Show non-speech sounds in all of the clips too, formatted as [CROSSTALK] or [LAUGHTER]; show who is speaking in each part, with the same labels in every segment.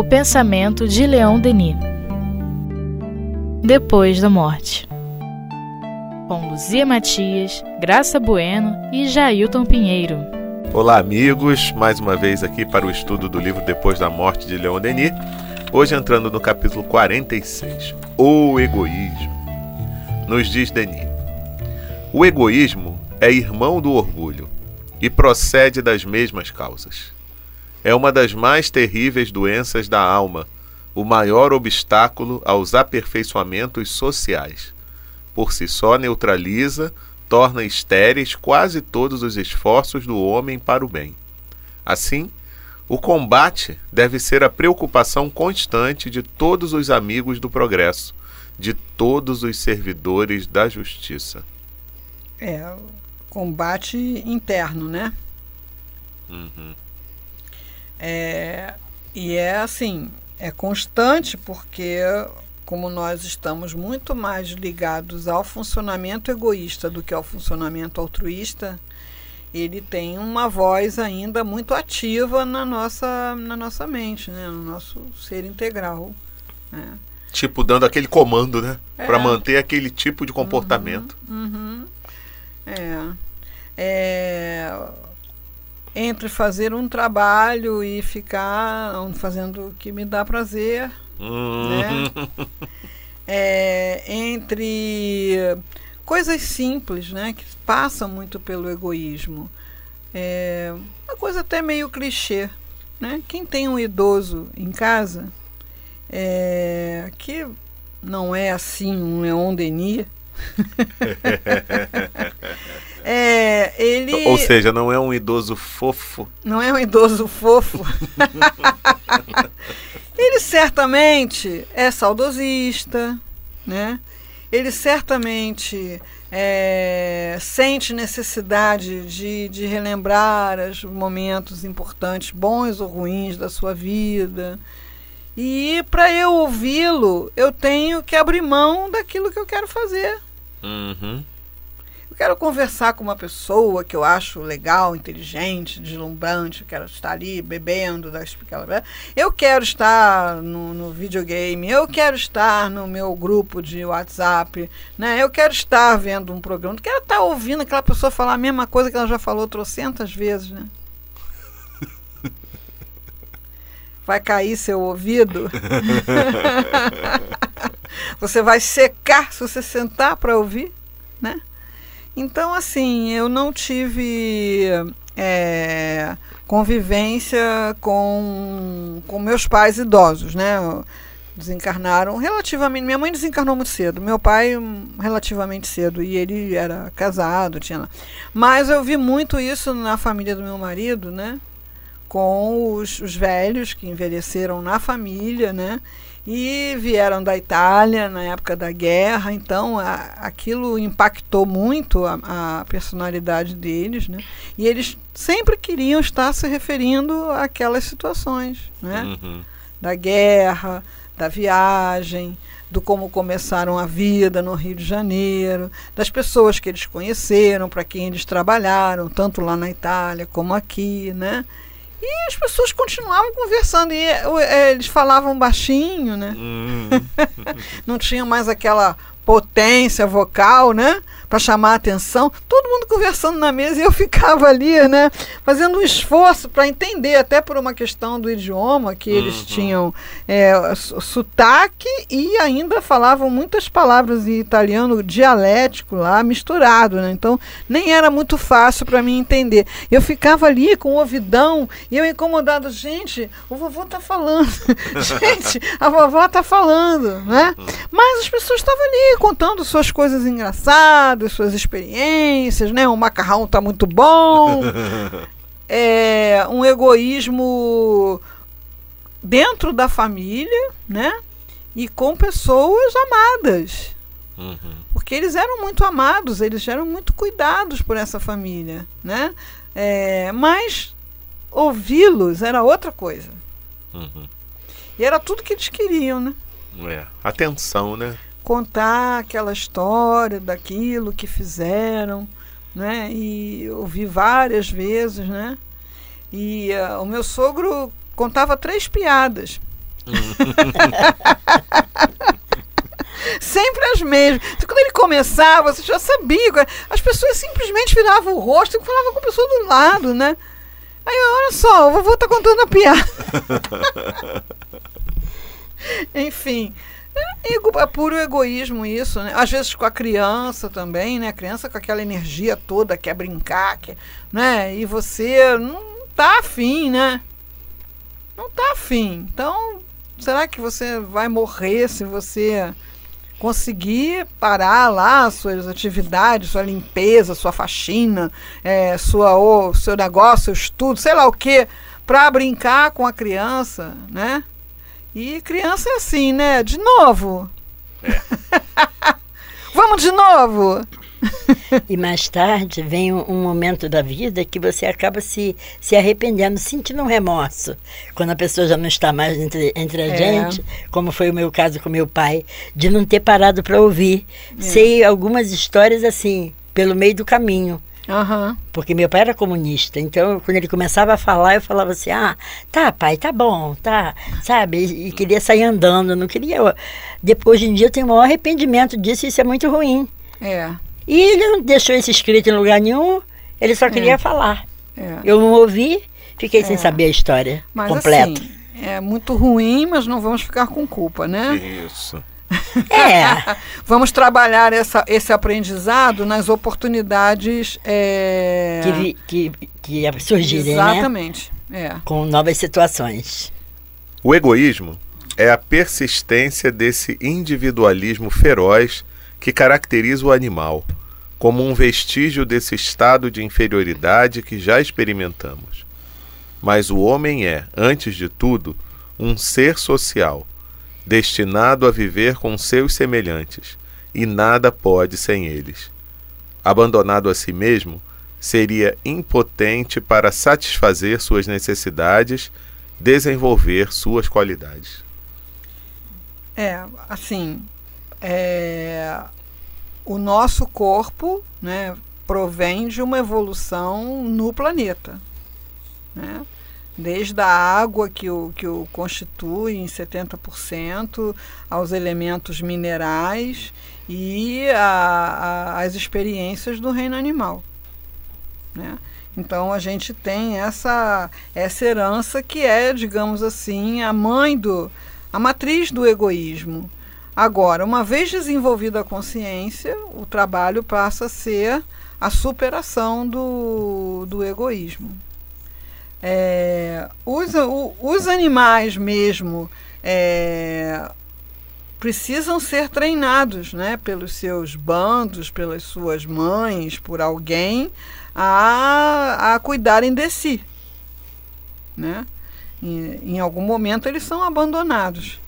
Speaker 1: O pensamento de Leon Denis. Depois da morte. Com Luzia Matias, Graça Bueno e Jailton Pinheiro.
Speaker 2: Olá, amigos, mais uma vez aqui para o estudo do livro Depois da Morte de Leon Denis. Hoje entrando no capítulo 46, O Egoísmo. Nos diz Denis: O egoísmo é irmão do orgulho e procede das mesmas causas. É uma das mais terríveis doenças da alma, o maior obstáculo aos aperfeiçoamentos sociais. Por si só neutraliza, torna estéreis quase todos os esforços do homem para o bem. Assim, o combate deve ser a preocupação constante de todos os amigos do progresso, de todos os servidores da justiça.
Speaker 3: É, combate interno, né?
Speaker 2: Uhum.
Speaker 3: É, e é assim, é constante porque como nós estamos muito mais ligados ao funcionamento egoísta do que ao funcionamento altruísta, ele tem uma voz ainda muito ativa na nossa, na nossa mente, né? no nosso ser integral. Né?
Speaker 2: Tipo, dando aquele comando, né? É. Para manter aquele tipo de comportamento.
Speaker 3: Uhum, uhum. É. é entre fazer um trabalho e ficar fazendo o que me dá prazer,
Speaker 2: uhum.
Speaker 3: né? [LAUGHS] É, entre coisas simples, né, que passam muito pelo egoísmo. É uma coisa até meio clichê, né? Quem tem um idoso em casa, é, que não é assim um Leon Denis, [LAUGHS] [LAUGHS] É, ele.
Speaker 2: Ou seja, não é um idoso fofo.
Speaker 3: Não é um idoso fofo. [LAUGHS] ele certamente é saudosista, né? Ele certamente é, sente necessidade de, de relembrar os momentos importantes, bons ou ruins da sua vida. E para eu ouvi-lo, eu tenho que abrir mão daquilo que eu quero fazer.
Speaker 2: Uhum
Speaker 3: quero conversar com uma pessoa que eu acho legal, inteligente, deslumbrante, quero estar ali bebendo, eu quero estar no, no, videogame, eu quero estar no meu grupo de WhatsApp, né? eu quero estar vendo um programa, eu quero estar ouvindo aquela pessoa falar a mesma coisa que ela já falou trocentas vezes. Né? [LAUGHS] Vai cair seu ouvido? [LAUGHS] você vai secar se você sentar para ouvir, né? Então, assim, eu não tive é, convivência com, com meus pais idosos, né? Desencarnaram relativamente. Minha mãe desencarnou muito cedo, meu pai relativamente cedo, e ele era casado, tinha. Mas eu vi muito isso na família do meu marido, né? Com os, os velhos que envelheceram na família, né? E vieram da Itália na época da guerra, então a, aquilo impactou muito a, a, personalidade deles, né? E eles sempre queriam estar se referindo àquelas situações, né?
Speaker 2: Uhum.
Speaker 3: Da guerra, da viagem, do como começaram a vida no Rio de Janeiro, das pessoas que eles conheceram, para quem eles trabalharam, tanto lá na Itália como aqui, né? E as pessoas continuavam conversando. E é, eles falavam baixinho, né?
Speaker 2: Hum. [LAUGHS]
Speaker 3: Não tinham mais aquela potência vocal, né? Para chamar a atenção. Todo mundo conversando na mesa e eu [LAUGHS] ficava ali, né? Fazendo um esforço para entender, até por uma questão do idioma, que eles
Speaker 2: uhum.
Speaker 3: tinham é, sotaque e ainda falavam muitas palavras em italiano dialético lá, misturado, né? Então nem era muito fácil para mim entender. Eu ficava ali com o ouvidão e eu incomodado, gente, o vovô tá falando. [LAUGHS] gente, a vovó tá falando, né?
Speaker 2: Uhum.
Speaker 3: Mas as pessoas estavam ali contando suas coisas engraçadas, suas experiências, né? O macarrão tá muito bom. [LAUGHS] é, um egoísmo dentro da família, né? E com pessoas amadas.
Speaker 2: Uhum.
Speaker 3: Porque eles eram muito amados, eles eram muito cuidados por essa família, né? É, mas ouvi-los era outra coisa.
Speaker 2: Uhum.
Speaker 3: E era tudo que eles queriam, né?
Speaker 2: É. Atenção, né?
Speaker 3: Contar aquela história daquilo que fizeram, né? E ouvi várias vezes, né? E uh, o meu sogro contava três piadas [LAUGHS] Sempre as mesmas. Então, quando ele começava, você já sabia. As pessoas simplesmente viravam o rosto e falavam com a pessoa do lado, né? Aí, olha só, o vovô tá contando a piada. [LAUGHS] Enfim, é, é, puro egoísmo isso, né? Às vezes com a criança também, né? A criança com aquela energia toda, quer brincar, quer, né? E você não tá afim, né? Não tá afim. Então, será que você vai morrer se você conseguir parar lá suas atividades, sua limpeza, sua faxina, é, sua, o seu negócio, seu estudo, sei lá o que, para brincar com a criança, né? E criança é assim, né? De novo. É. [LAUGHS] Vamos de novo
Speaker 4: e mais tarde vem um, um, momento da vida que você acaba se, se arrependendo, sentindo um remorso. Quando a pessoa já não está mais entre, entre a é. gente, como foi o meu caso com meu pai, de não ter parado para ouvir. É. Sei algumas histórias assim, pelo meio do caminho.
Speaker 3: Uhum.
Speaker 4: Porque meu pai era comunista, então quando ele começava a falar, eu falava assim: ah, tá, pai, tá bom, tá, sabe? E, e queria sair andando, não queria. Depois de um dia eu tenho o maior arrependimento disso, e isso é muito ruim.
Speaker 3: É.
Speaker 4: E ele não deixou isso escrito em lugar nenhum, ele só queria é. falar. É. Eu não ouvi, fiquei é. sem saber a história mas, completa. Assim,
Speaker 3: é muito ruim, mas não vamos ficar com culpa, né?
Speaker 2: Isso. [LAUGHS]
Speaker 4: É.
Speaker 3: Vamos trabalhar essa, esse aprendizado nas oportunidades é...
Speaker 4: que, que, que surgirem,
Speaker 3: né? Exatamente.
Speaker 4: Né? É. Com novas situações.
Speaker 2: O egoísmo é a persistência desse individualismo feroz que caracteriza o animal, como um vestígio desse estado de inferioridade que já experimentamos. Mas o homem é, antes de tudo, um ser social, destinado a viver com seus semelhantes, e nada pode sem eles. Abandonado a si mesmo, seria impotente para satisfazer suas necessidades, desenvolver suas qualidades.
Speaker 3: É, assim, é, o nosso corpo né, provém de uma evolução no planeta. Né? Desde a água que o, que o constitui em 70%, aos elementos minerais e a, a, as experiências do reino animal. Né? Então a gente tem essa, essa herança que é, digamos assim, a mãe do. a matriz do egoísmo. Agora, uma vez desenvolvida a consciência, o trabalho passa a ser a superação do, do egoísmo. É, os, o, os animais mesmo é, precisam ser treinados né, pelos seus bandos, pelas suas mães, por alguém, a, a cuidarem de si. Né? em algum momento eles são abandonados.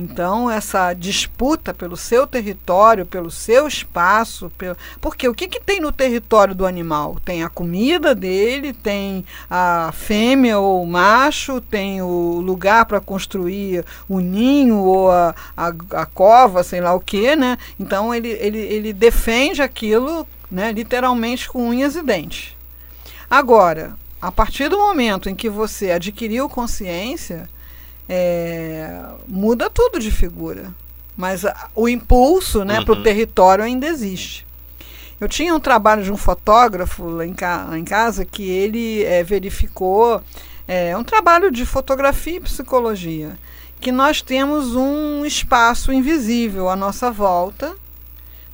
Speaker 3: Então, essa disputa pelo seu território, pelo seu espaço, pelo... porque o que, que tem no território do animal? Tem a comida dele, tem a fêmea ou o macho, tem o lugar para construir o ninho ou a, a, a, cova, sei lá o que, né? Então, ele, ele, ele defende aquilo né, literalmente com unhas e dentes. Agora, a partir do momento em que você adquiriu consciência é, muda tudo de figura. Mas a, o impulso né, uhum. para o território ainda existe. Eu tinha um trabalho de um fotógrafo lá em, ca, lá em casa que ele é, verificou é, um trabalho de fotografia e psicologia que nós temos um espaço invisível à nossa volta,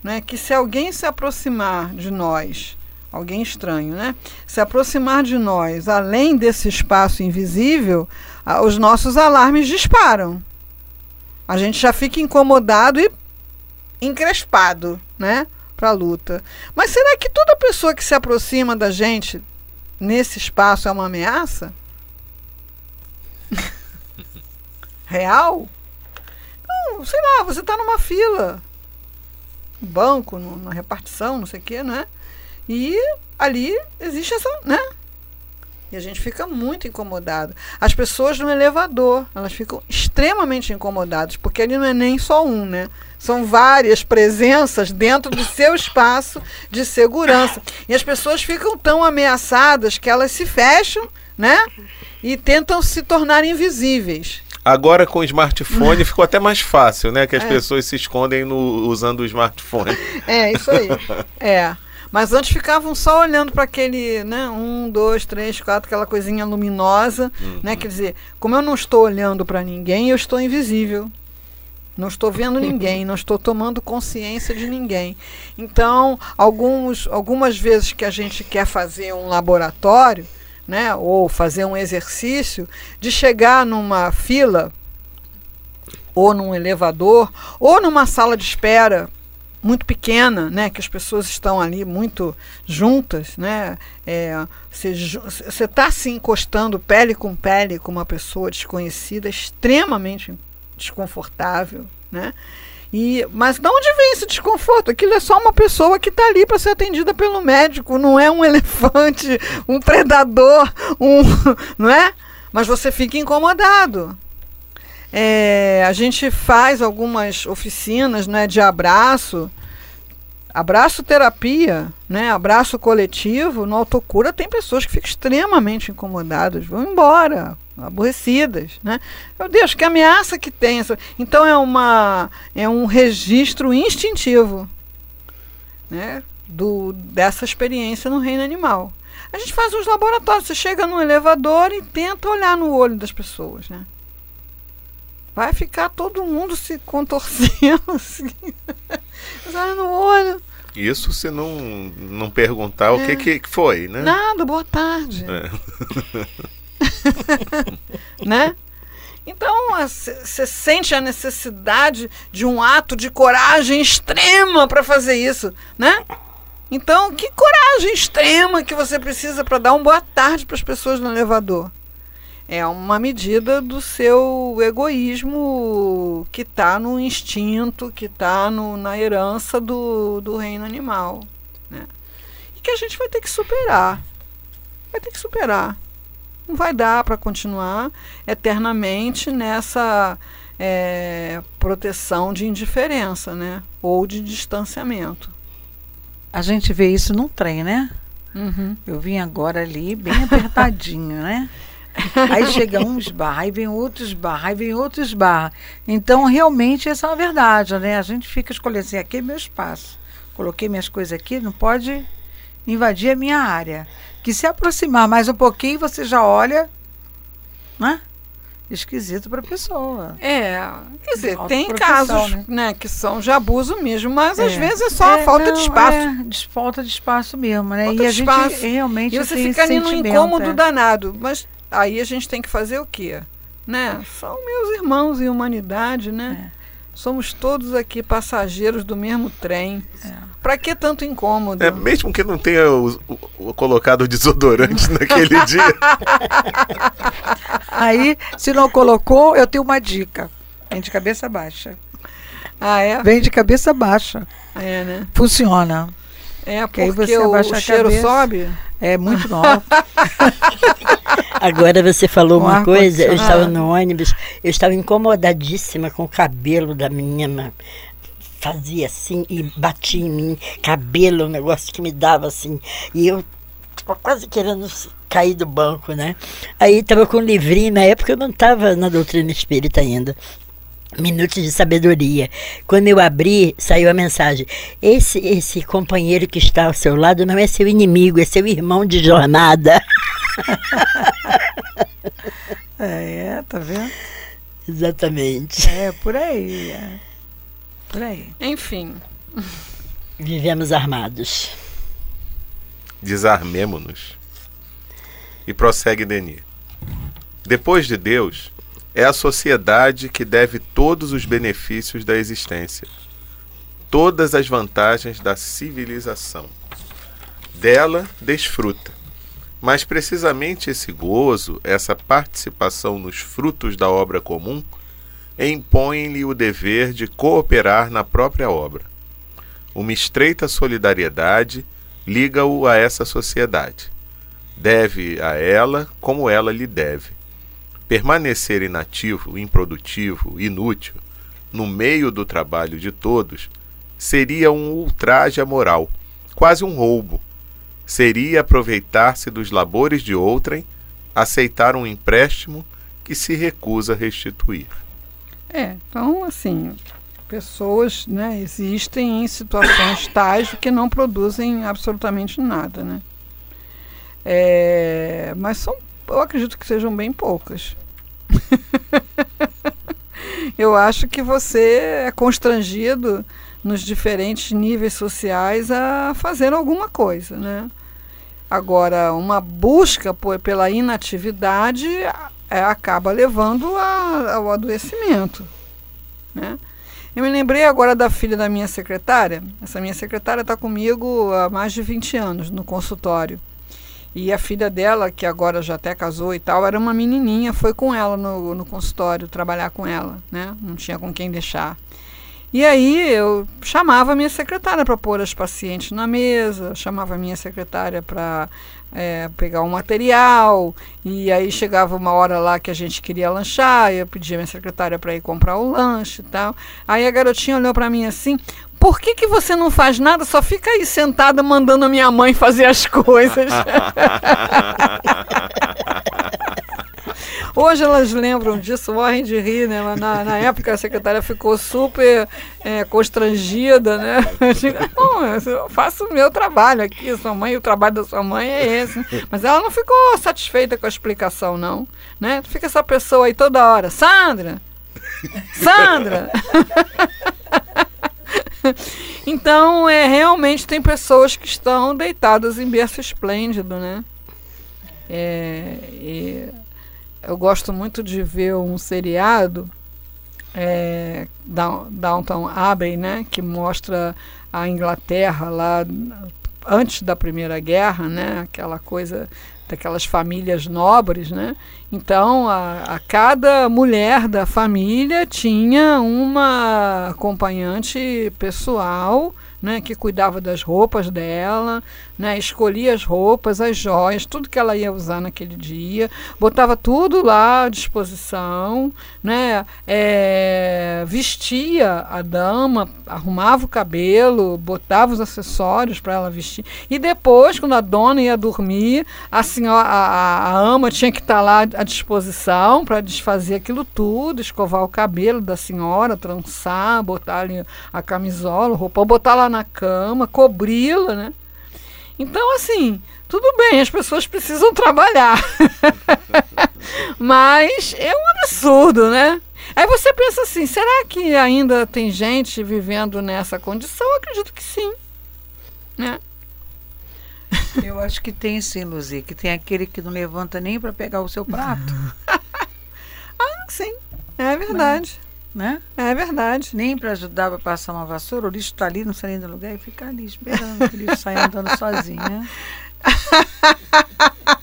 Speaker 3: né, que se alguém se aproximar de nós, alguém estranho, né, se aproximar de nós além desse espaço invisível, os nossos alarmes disparam. A gente já fica incomodado e encrespado, né? Para a luta. Mas será que toda pessoa que se aproxima da gente nesse espaço é uma ameaça? [LAUGHS] Real? Não, sei lá, você está numa fila, no banco, no, na repartição, não sei o quê, né? E ali existe essa, né? E a gente fica muito incomodado. As pessoas no elevador, elas ficam extremamente incomodadas, porque ali não é nem só um, né? São várias presenças dentro do seu espaço de segurança. E as pessoas ficam tão ameaçadas que elas se fecham, né? E tentam se tornar invisíveis.
Speaker 2: Agora com o smartphone [LAUGHS] ficou até mais fácil, né? Que as é. pessoas se escondem no, usando o smartphone.
Speaker 3: É, isso aí. [LAUGHS] é. Mas antes ficavam só olhando para aquele, né? Um, dois, três, quatro, aquela coisinha luminosa, né, uhum. né? Quer dizer, como eu não estou olhando para ninguém, eu estou invisível. Não estou vendo ninguém, não estou tomando consciência de ninguém. Então, alguns, algumas vezes que a gente quer fazer um laboratório, né, ou fazer um exercício, de chegar numa fila, ou num elevador, ou numa sala de espera muito pequena, né, que as pessoas estão ali muito juntas, né, é, você está se encostando pele com pele com uma pessoa desconhecida, extremamente desconfortável, né? E, mas de onde vem esse desconforto? Aquilo é só uma pessoa que está ali para ser atendida pelo médico, não é um [LAUGHS] elefante, um predador, um, [LAUGHS] não é? Mas você fica incomodado. É, a gente faz algumas oficinas né, de abraço, abraço terapia, né, abraço coletivo. No autocura tem pessoas que ficam extremamente incomodadas, vão embora, aborrecidas, né? Meu Deus, que ameaça que tem essa. Então é uma é um registro instintivo, né, do dessa experiência no reino animal. A gente faz uns laboratórios, você chega no elevador e tenta olhar no olho das pessoas, né? Vai ficar todo mundo se contorcendo [LAUGHS] assim. No olho.
Speaker 2: Isso se não, não perguntar é. o que, é. que foi, né?
Speaker 3: Nada, boa tarde. É. [LAUGHS] né? Então, você sente a necessidade de um ato de coragem extrema para fazer isso, né? Então, que coragem extrema que você precisa para dar uma boa tarde para as pessoas no elevador? É uma medida do seu egoísmo que está no instinto, que está na herança do, do reino animal. Né? E que a gente vai ter que superar. Vai ter que superar. Não vai dar para continuar eternamente nessa é, proteção de indiferença, né? Ou de distanciamento.
Speaker 5: A gente vê isso num trem, né?
Speaker 3: Uhum.
Speaker 5: Eu vim agora ali bem apertadinho, né? [LAUGHS] Aí chega um esbarra, aí vem outro esbarra, aí vem outro esbarra. Então, realmente, essa é uma verdade, né? A gente fica escolhendo assim, aqui é meu espaço. Coloquei minhas coisas aqui, não pode invadir a minha área. Que se aproximar mais um pouquinho, você já olha, né? Esquisito para a pessoa.
Speaker 3: É, quer dizer, tem casos né? né? que são de abuso mesmo, mas é. às vezes é só é, falta não, de espaço. É,
Speaker 5: falta de espaço mesmo, né?
Speaker 3: Falta
Speaker 5: e a
Speaker 3: espaço.
Speaker 5: gente realmente
Speaker 3: e você fica ali no incômodo é. danado. Mas aí a gente tem que fazer o quê? Né? São meus irmãos em humanidade, né? É. Somos todos aqui passageiros do mesmo trem. É. Para que tanto incômodo?
Speaker 2: É, mesmo que não tenha o, o, o colocado desodorante [LAUGHS] naquele dia. [LAUGHS]
Speaker 5: Aí, se não colocou, eu tenho uma dica. Vem de cabeça baixa.
Speaker 3: Ah, é?
Speaker 5: Vem de cabeça baixa.
Speaker 3: É, né?
Speaker 5: Funciona.
Speaker 3: É, porque aí você o, o cheiro cabeça, sobe.
Speaker 5: É muito novo. [LAUGHS]
Speaker 4: Agora você falou com uma coisa, eu estava no ônibus, eu estava incomodadíssima com o cabelo da menina. Fazia assim e batia em mim, cabelo, um negócio que me dava assim. E eu estava quase querendo cair do banco, né? Aí estava com um livrinho, na época eu não estava na doutrina espírita ainda. Minutos de sabedoria. Quando eu abri, saiu a mensagem: esse esse companheiro que está ao seu lado não é seu inimigo, é seu irmão de jornada. [LAUGHS]
Speaker 5: é, tá vendo?
Speaker 4: Exatamente.
Speaker 5: É por aí. É. Por aí.
Speaker 3: Enfim.
Speaker 4: Vivemos armados.
Speaker 2: Desarmemo-nos. E prossegue Denis. Depois de Deus, é a sociedade que deve todos os benefícios da existência, todas as vantagens da civilização. Dela desfruta. Mas precisamente esse gozo, essa participação nos frutos da obra comum, impõe-lhe o dever de cooperar na própria obra. Uma estreita solidariedade liga-o a essa sociedade. Deve a ela como ela lhe deve Permanecer inativo, improdutivo, inútil, no meio do trabalho de todos, seria um ultraje à moral, quase um roubo. Seria aproveitar-se dos labores de outrem, aceitar um empréstimo que se recusa a restituir.
Speaker 3: É, então, assim, pessoas né, existem em situações tais que não produzem absolutamente nada, né? É, mas são, eu acredito que sejam bem poucas. [LAUGHS] eu acho que você é constrangido nos diferentes níveis sociais a fazer alguma coisa, né? Agora, uma busca por, pela inatividade é, acaba levando a, ao adoecimento. Né? Eu me lembrei agora da filha da minha secretária. Essa minha secretária está comigo há mais de 20 anos no consultório. E a filha dela, que agora já até casou e tal, era uma menininha, foi com ela no, no consultório trabalhar com ela, né? Não tinha com quem deixar. E aí eu chamava a minha secretária para pôr as pacientes na mesa, chamava a minha secretária para é, pegar um material, e aí chegava uma hora lá que a gente queria lanchar, eu pedia a minha secretária para ir comprar o lanche e tal. Aí a garotinha olhou para mim assim: por que, que você não faz nada? Só fica aí sentada mandando a minha mãe fazer as coisas. [LAUGHS] Hoje elas lembram disso, morrem de rir, né? Na, na época a secretária ficou super é, constrangida, né? [LAUGHS] Não, eu faço o meu trabalho aqui, sua mãe, o trabalho da sua mãe é esse. Mas ela não ficou satisfeita com a explicação, não. Né? Fica essa pessoa aí toda hora, Sandra! Sandra! [LAUGHS] [LAUGHS] então, é, realmente tem pessoas que estão deitadas em berço esplêndido, né? É, e eu gosto muito de ver um seriado é, Downtown Abbey, né, que mostra a Inglaterra lá antes da Primeira Guerra, né, aquela coisa daquelas famílias nobres, né? Então, a, a, cada mulher da família tinha uma acompanhante pessoal né, que cuidava das roupas dela, né, escolhia as roupas, as joias, tudo que ela ia usar naquele dia, botava tudo lá à disposição, né, é, vestia a dama, arrumava o cabelo, botava os acessórios para ela vestir. E depois, quando a dona ia dormir, a, senhora, a, a ama tinha que estar tá lá à disposição para desfazer aquilo tudo, escovar o cabelo da senhora, trançar, botar ali a camisola, o roupão, botar lá na cama, cobri-la, né? Então, assim, tudo bem, as pessoas precisam trabalhar. [LAUGHS] Mas é um absurdo, né? Aí você pensa assim, será que ainda tem gente vivendo nessa condição? Eu acredito que sim. Né? [LAUGHS]
Speaker 5: Eu acho que tem sim, Luzia, que tem aquele que não levanta nem para pegar o seu prato. [LAUGHS]
Speaker 3: ah, sim, é verdade
Speaker 5: né?
Speaker 3: É verdade.
Speaker 5: Nem para ajudar a passar uma vassoura, o lixo está ali, não sai do lugar e fica ali esperando que o lixo saia andando sozinho, né? [LAUGHS]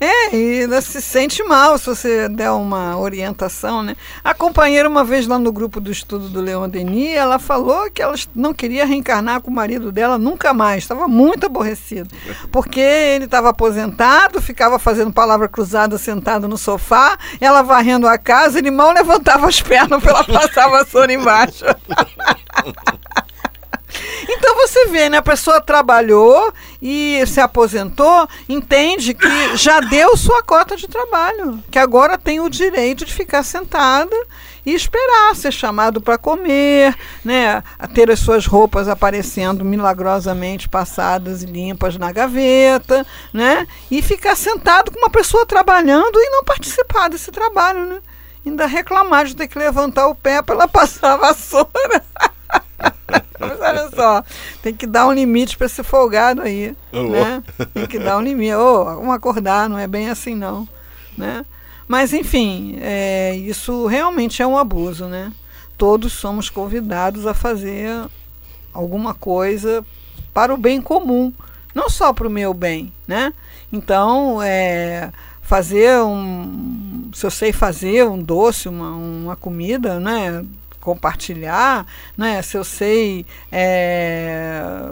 Speaker 3: É, e ainda se sente mal se você der uma orientação, né? A companheira, uma vez lá no grupo do estudo do Leon Denis, ela falou que ela não queria reencarnar com o marido dela nunca mais, estava muito aborrecida. Porque ele estava aposentado, ficava fazendo palavra cruzada sentado no sofá, ela varrendo a casa, ele mal levantava as pernas para [LAUGHS] ela passar a vassoura embaixo. [LAUGHS] Então você vê, né? A pessoa trabalhou e se aposentou, entende que já deu sua cota de trabalho, que agora tem o direito de ficar sentada e esperar ser chamado para comer, né? Ter as suas roupas aparecendo milagrosamente passadas e limpas na gaveta, né? E ficar sentado com uma pessoa trabalhando e não participar desse trabalho, né? Ainda reclamar de ter que levantar o pé para ela passar a vassoura. [LAUGHS] [LAUGHS] Mas olha só, tem que dar um limite para esse folgado aí. Oh. Né? Tem que dar um limite. Oh, vamos acordar, não é bem assim não. Né? Mas enfim, é, isso realmente é um abuso, né? Todos somos convidados a fazer alguma coisa para o bem comum, não só para o meu bem, né? Então, é, fazer um, se eu sei fazer um doce, uma, uma comida, né? Compartilhar, né? Se eu sei, é,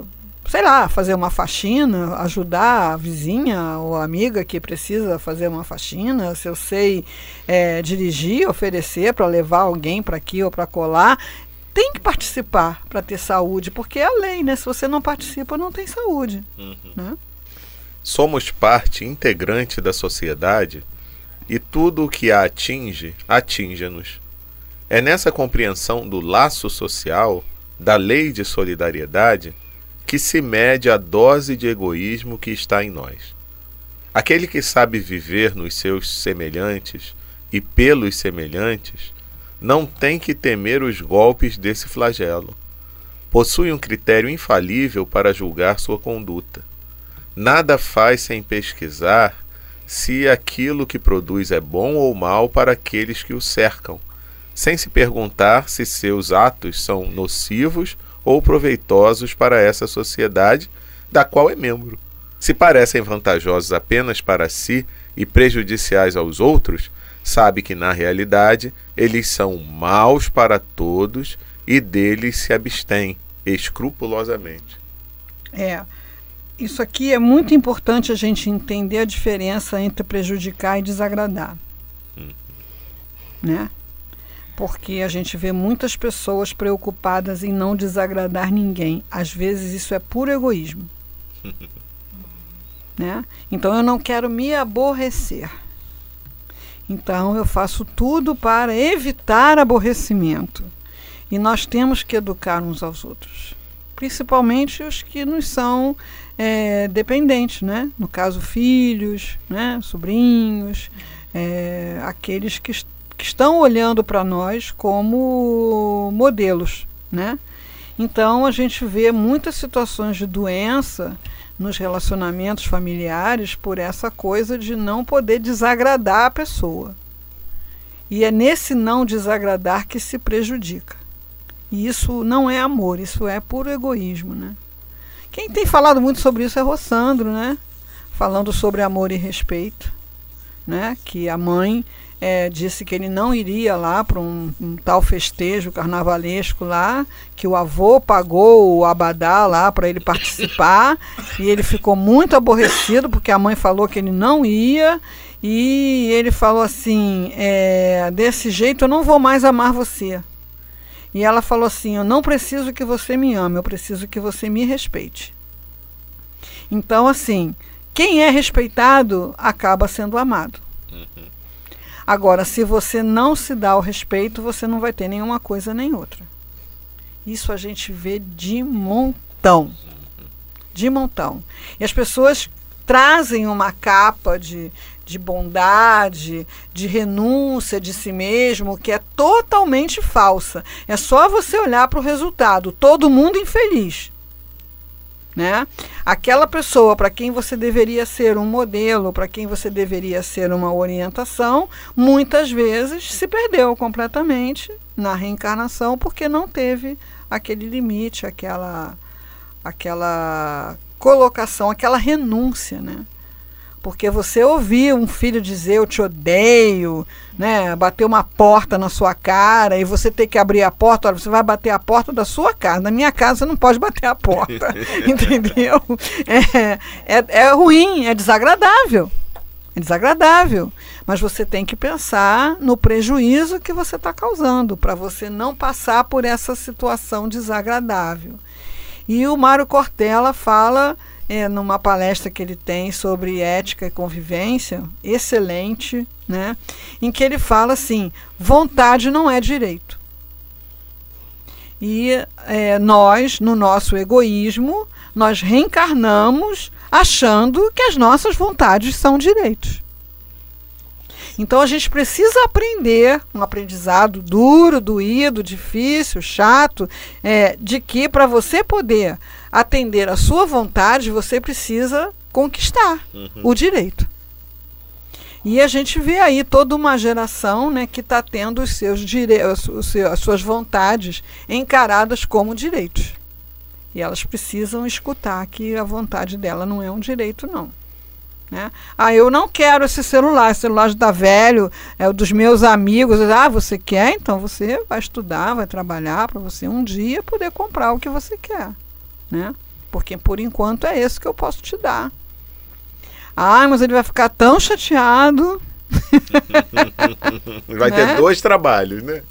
Speaker 3: sei lá, fazer uma faxina, ajudar a vizinha ou a amiga que precisa fazer uma faxina, se eu sei é, dirigir, oferecer para levar alguém para aqui ou para colar, tem que participar para ter saúde, porque é a lei, né? Se você não participa, não tem saúde. Uhum. Né?
Speaker 2: Somos parte integrante da sociedade e tudo o que a atinge, atinge-nos. É nessa compreensão do laço social, da lei de solidariedade, que se mede a dose de egoísmo que está em nós. Aquele que sabe viver nos seus semelhantes e pelos semelhantes não tem que temer os golpes desse flagelo. Possui um critério infalível para julgar sua conduta. Nada faz sem pesquisar se aquilo que produz é bom ou mal para aqueles que o cercam, sem se perguntar se seus atos são nocivos ou proveitosos para essa sociedade da qual é membro. Se parecem vantajosos apenas para si e prejudiciais aos outros, sabe que na realidade eles são maus para todos e deles se abstém escrupulosamente.
Speaker 3: É. Isso aqui é muito importante a gente entender a diferença entre prejudicar e desagradar. Hum. Né? Porque a gente vê muitas pessoas preocupadas em não desagradar ninguém. Às vezes isso é puro egoísmo. [LAUGHS] né? Então eu não quero me aborrecer. Então eu faço tudo para evitar aborrecimento. E nós temos que educar uns aos outros, principalmente os que nos são é, dependentes, né? No caso, filhos, né? sobrinhos, é, aqueles que, que estão olhando para nós como modelos, né? Então a gente vê muitas situações de doença nos relacionamentos familiares por essa coisa de não poder desagradar a pessoa. E é nesse não desagradar que se prejudica. E isso não é amor, isso é puro egoísmo, né? Quem tem falado muito sobre isso é Rossandro, né? Falando sobre amor e respeito, né? Que a mãe é, disse que ele não iria lá para um, um, tal festejo carnavalesco lá, que o avô pagou o abadá lá para ele participar, [LAUGHS] e ele ficou muito aborrecido porque a mãe falou que ele não ia, e ele falou assim: é, desse jeito eu não vou mais amar você. E ela falou assim: Eu não preciso que você me ame, eu preciso que você me respeite. Então, assim, quem é respeitado acaba sendo amado. Uhum. Agora, se você não se dá o respeito, você não vai ter nenhuma coisa nem outra. Isso a gente vê de montão. De montão. E as pessoas trazem uma capa de, de bondade, de renúncia de si mesmo, que é totalmente falsa. É só você olhar para o resultado. Todo mundo infeliz. Né? Aquela pessoa para quem você deveria ser um modelo, para quem você deveria ser uma orientação, muitas vezes se perdeu completamente na reencarnação porque não teve aquele limite, aquela aquela colocação, aquela renúncia, né? Porque você ouvir um filho dizer eu te odeio, né, bater uma porta na sua cara e você ter que abrir a porta, olha, você vai bater a porta da sua casa. Na minha casa você não pode bater a porta. [LAUGHS] entendeu? É, é, é ruim, é desagradável. É desagradável. Mas você tem que pensar no prejuízo que você está causando para você não passar por essa situação desagradável. E o Mário Cortella fala é, numa palestra que ele tem sobre ética e convivência, excelente, né? Em que ele fala assim: vontade não é direito. E é, nós, no nosso egoísmo, nós reencarnamos achando que as nossas vontades são direitos. Então a gente precisa aprender, um aprendizado duro, doído, difícil, chato, é, de que para você poder atender a sua vontade, você precisa conquistar uhum. o direito. E a gente vê aí toda uma geração né, que está tendo os seus direitos, as suas vontades encaradas como direitos. E elas precisam escutar que a vontade dela não é um direito, não. Né? Ah, eu não quero esse celular, esse celular está velho, é o dos meus amigos. Ah, você quer? Então você vai estudar, vai trabalhar para você um dia poder comprar o que você quer. Né? Porque por enquanto é esse que eu posso te dar. Ah, mas ele vai ficar tão chateado. [LAUGHS]
Speaker 2: vai né? ter dois trabalhos, né?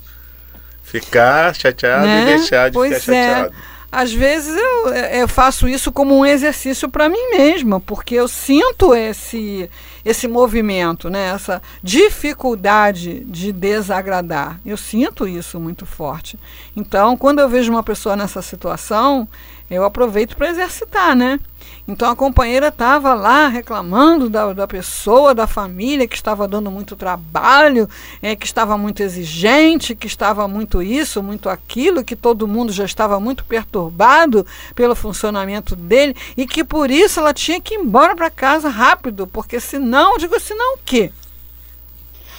Speaker 2: Ficar chateado né? e deixar de
Speaker 3: pois
Speaker 2: ficar é. chateado.
Speaker 3: às vezes eu, eu faço isso como um exercício para mim mesma, porque eu sinto esse, esse movimento, né? essa dificuldade de desagradar. Eu sinto isso muito forte. Então, quando eu vejo uma pessoa nessa situação, eu aproveito para exercitar, né? Então a companheira estava lá reclamando da, da pessoa, da família, que estava dando muito trabalho, é, que estava muito exigente, que estava muito isso, muito aquilo, que todo mundo já estava muito perturbado pelo funcionamento dele e que por isso ela tinha que ir embora para casa rápido, porque senão, digo, senão o quê?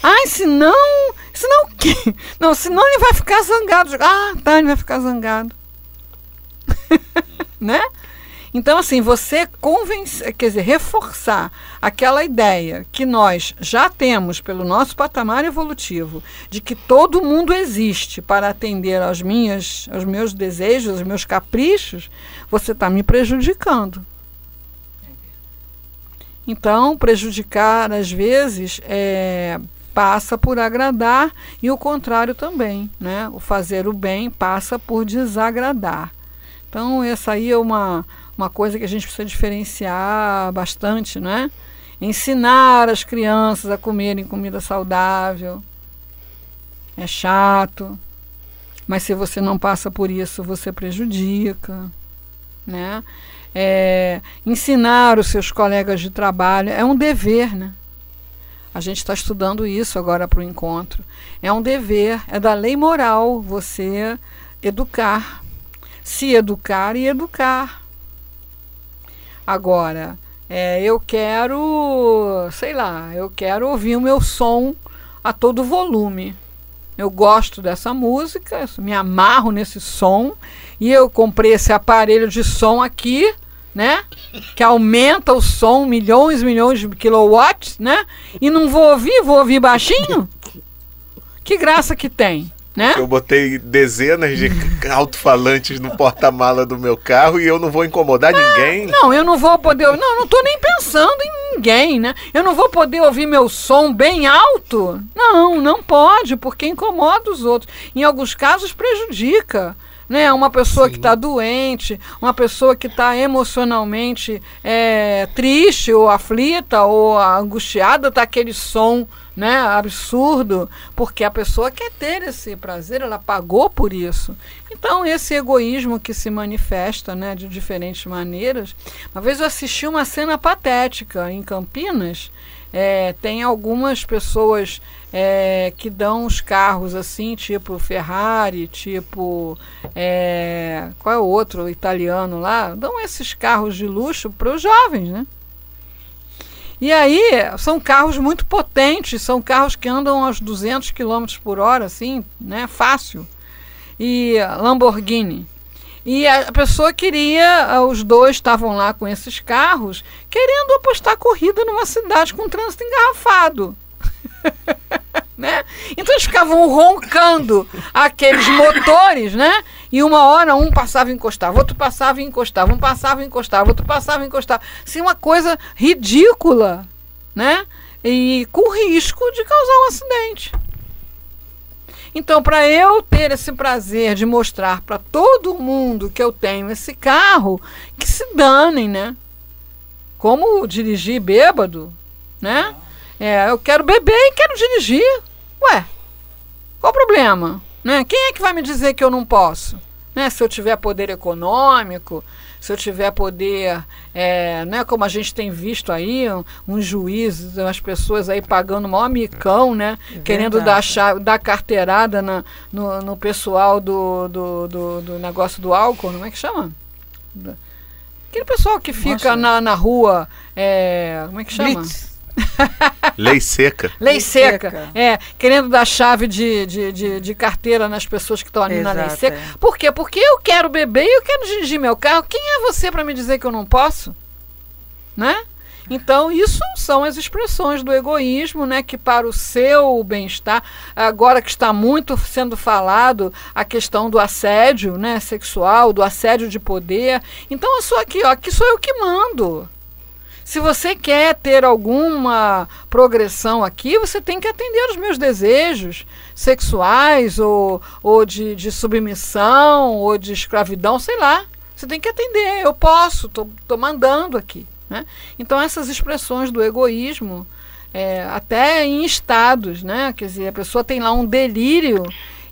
Speaker 3: Ai, senão, senão o quê? Não, senão ele vai ficar zangado. Ah, tá, ele vai ficar zangado. Né? Então, assim, você convencer, quer dizer, reforçar aquela ideia que nós já temos pelo nosso patamar evolutivo de que todo mundo existe para atender aos, minhas, aos meus desejos, aos meus caprichos, você está me prejudicando. Então, prejudicar, às vezes, é, passa por agradar e o contrário também. Né? O fazer o bem passa por desagradar. Então, essa aí é uma uma coisa que a gente precisa diferenciar bastante, né? Ensinar as crianças a comerem comida saudável. É chato, mas se você não passa por isso, você prejudica, né? É, ensinar os seus colegas de trabalho é um dever, né? A gente está estudando isso agora para o encontro. É um dever, é da lei moral você educar, se educar e educar. Agora, é, eu quero, sei lá, eu quero ouvir o meu som a todo volume. Eu gosto dessa música, me amarro nesse som e eu comprei esse aparelho de som aqui, né? Que aumenta o som milhões, milhões de quilowatts, né? E não vou ouvir, vou ouvir baixinho? Que graça que tem né?
Speaker 2: Eu botei dezenas de [LAUGHS] alto-falantes no porta-mala do meu carro e eu não vou incomodar
Speaker 3: não,
Speaker 2: ninguém.
Speaker 3: Não, eu não vou poder. Não, não estou nem pensando em ninguém, né? Eu não vou poder ouvir meu som bem alto. Não, não pode, porque incomoda os outros. Em alguns casos prejudica né? Uma pessoa Sim. que está doente, uma pessoa que está emocionalmente é, triste ou aflita ou angustiada, tá aquele som né, absurdo, porque a pessoa quer ter esse prazer, ela pagou por isso. Então, esse egoísmo que se manifesta né, de diferentes maneiras. Uma vez eu assisti uma cena patética em Campinas. É, tem algumas pessoas é, que dão os carros assim, tipo Ferrari, tipo. É, qual é o outro italiano lá? Dão esses carros de luxo para os jovens, né? E aí, são carros muito potentes, são carros que andam aos 200 km por hora, assim, né? Fácil. E Lamborghini. E a pessoa queria, os dois estavam lá com esses carros, querendo apostar corrida numa cidade com trânsito engarrafado. [LAUGHS] né? Então eles ficavam roncando aqueles motores, né? E uma hora um passava e encostava, outro passava e encostava, um passava e encostava, outro passava e encostava. Assim, uma coisa ridícula, né? E com risco de causar um acidente. Então, para eu ter esse prazer de mostrar para todo mundo que eu tenho esse carro, que se danem, né? Como dirigir bêbado, né? É, eu quero beber e quero dirigir. Ué, qual o problema? Né? Quem é que vai me dizer que eu não posso? Né? Se eu tiver poder econômico, se eu tiver poder, é, né, como a gente tem visto aí, um, um juízes, as pessoas aí pagando maior micão, né, é querendo dar, chave, dar carteirada na, no, no pessoal do, do, do, do, negócio do álcool, como é que chama? Aquele pessoal que fica na, na rua, é, como é que chama? Blitz. [LAUGHS]
Speaker 2: Lei seca.
Speaker 3: Lei seca. É, querendo dar chave de, de, de, de carteira nas pessoas que estão ali Exato, na lei seca. É. Por quê? Porque eu quero beber e eu quero dirigir meu carro. Quem é você para me dizer que eu não posso? Né? Então, isso são as expressões do egoísmo, né, que para o seu bem-estar, agora que está muito sendo falado a questão do assédio, né, sexual, do assédio de poder. Então, eu sou aqui, ó, aqui sou eu que mando. Se você quer ter alguma progressão aqui, você tem que atender os meus desejos sexuais ou, ou de, de submissão ou de escravidão, sei lá. Você tem que atender. Eu posso, estou mandando aqui. Né? Então, essas expressões do egoísmo, é, até em estados, né? quer dizer, a pessoa tem lá um delírio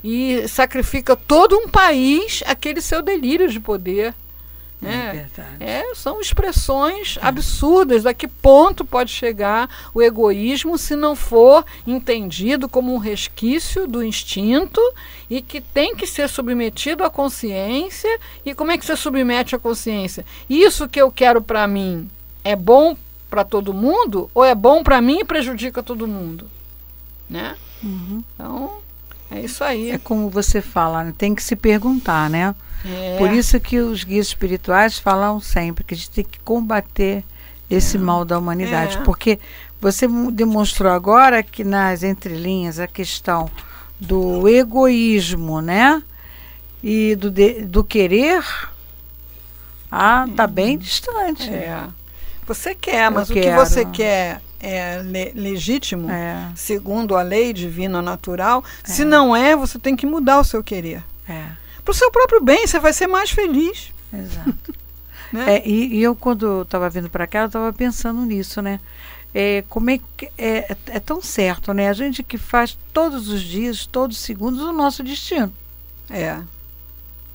Speaker 3: e sacrifica todo um país aquele seu delírio de poder. Né? É, é, são expressões absurdas. A que ponto pode chegar o egoísmo se não for entendido como um resquício do instinto e que tem que ser submetido à consciência? E como é que você submete à consciência? Isso que eu quero para mim é bom para todo mundo ou é bom para mim e prejudica todo mundo? Né? Uhum. Então, é isso aí.
Speaker 5: É como você fala, né? tem que se perguntar, né? É. Por isso que os guias espirituais falam sempre que a gente tem que combater esse é. mal da humanidade, é. porque você demonstrou agora que nas entrelinhas a questão do egoísmo, né? E do, de, do querer, ah, tá bem distante.
Speaker 3: É. Você quer, mas Eu o quero. que você quer é le legítimo, é. segundo a lei divina natural. É. Se não é, você tem que mudar o seu querer. É. Para o seu próprio bem, você vai ser mais feliz.
Speaker 5: Exato. [LAUGHS] né? é, e, e, eu, quando estava vindo para cá, eu estava pensando nisso, né? É, como é que é, é tão certo, né? A gente que faz todos os dias, todos os segundos, o nosso destino.
Speaker 3: É.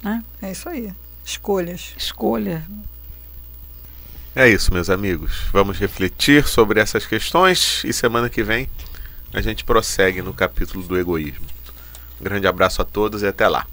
Speaker 3: Né? É isso aí. Escolhas.
Speaker 5: Escolha.
Speaker 2: É isso, meus amigos. Vamos refletir sobre essas questões e semana que vem a gente prossegue no capítulo do egoísmo. Um grande abraço a todos e até lá.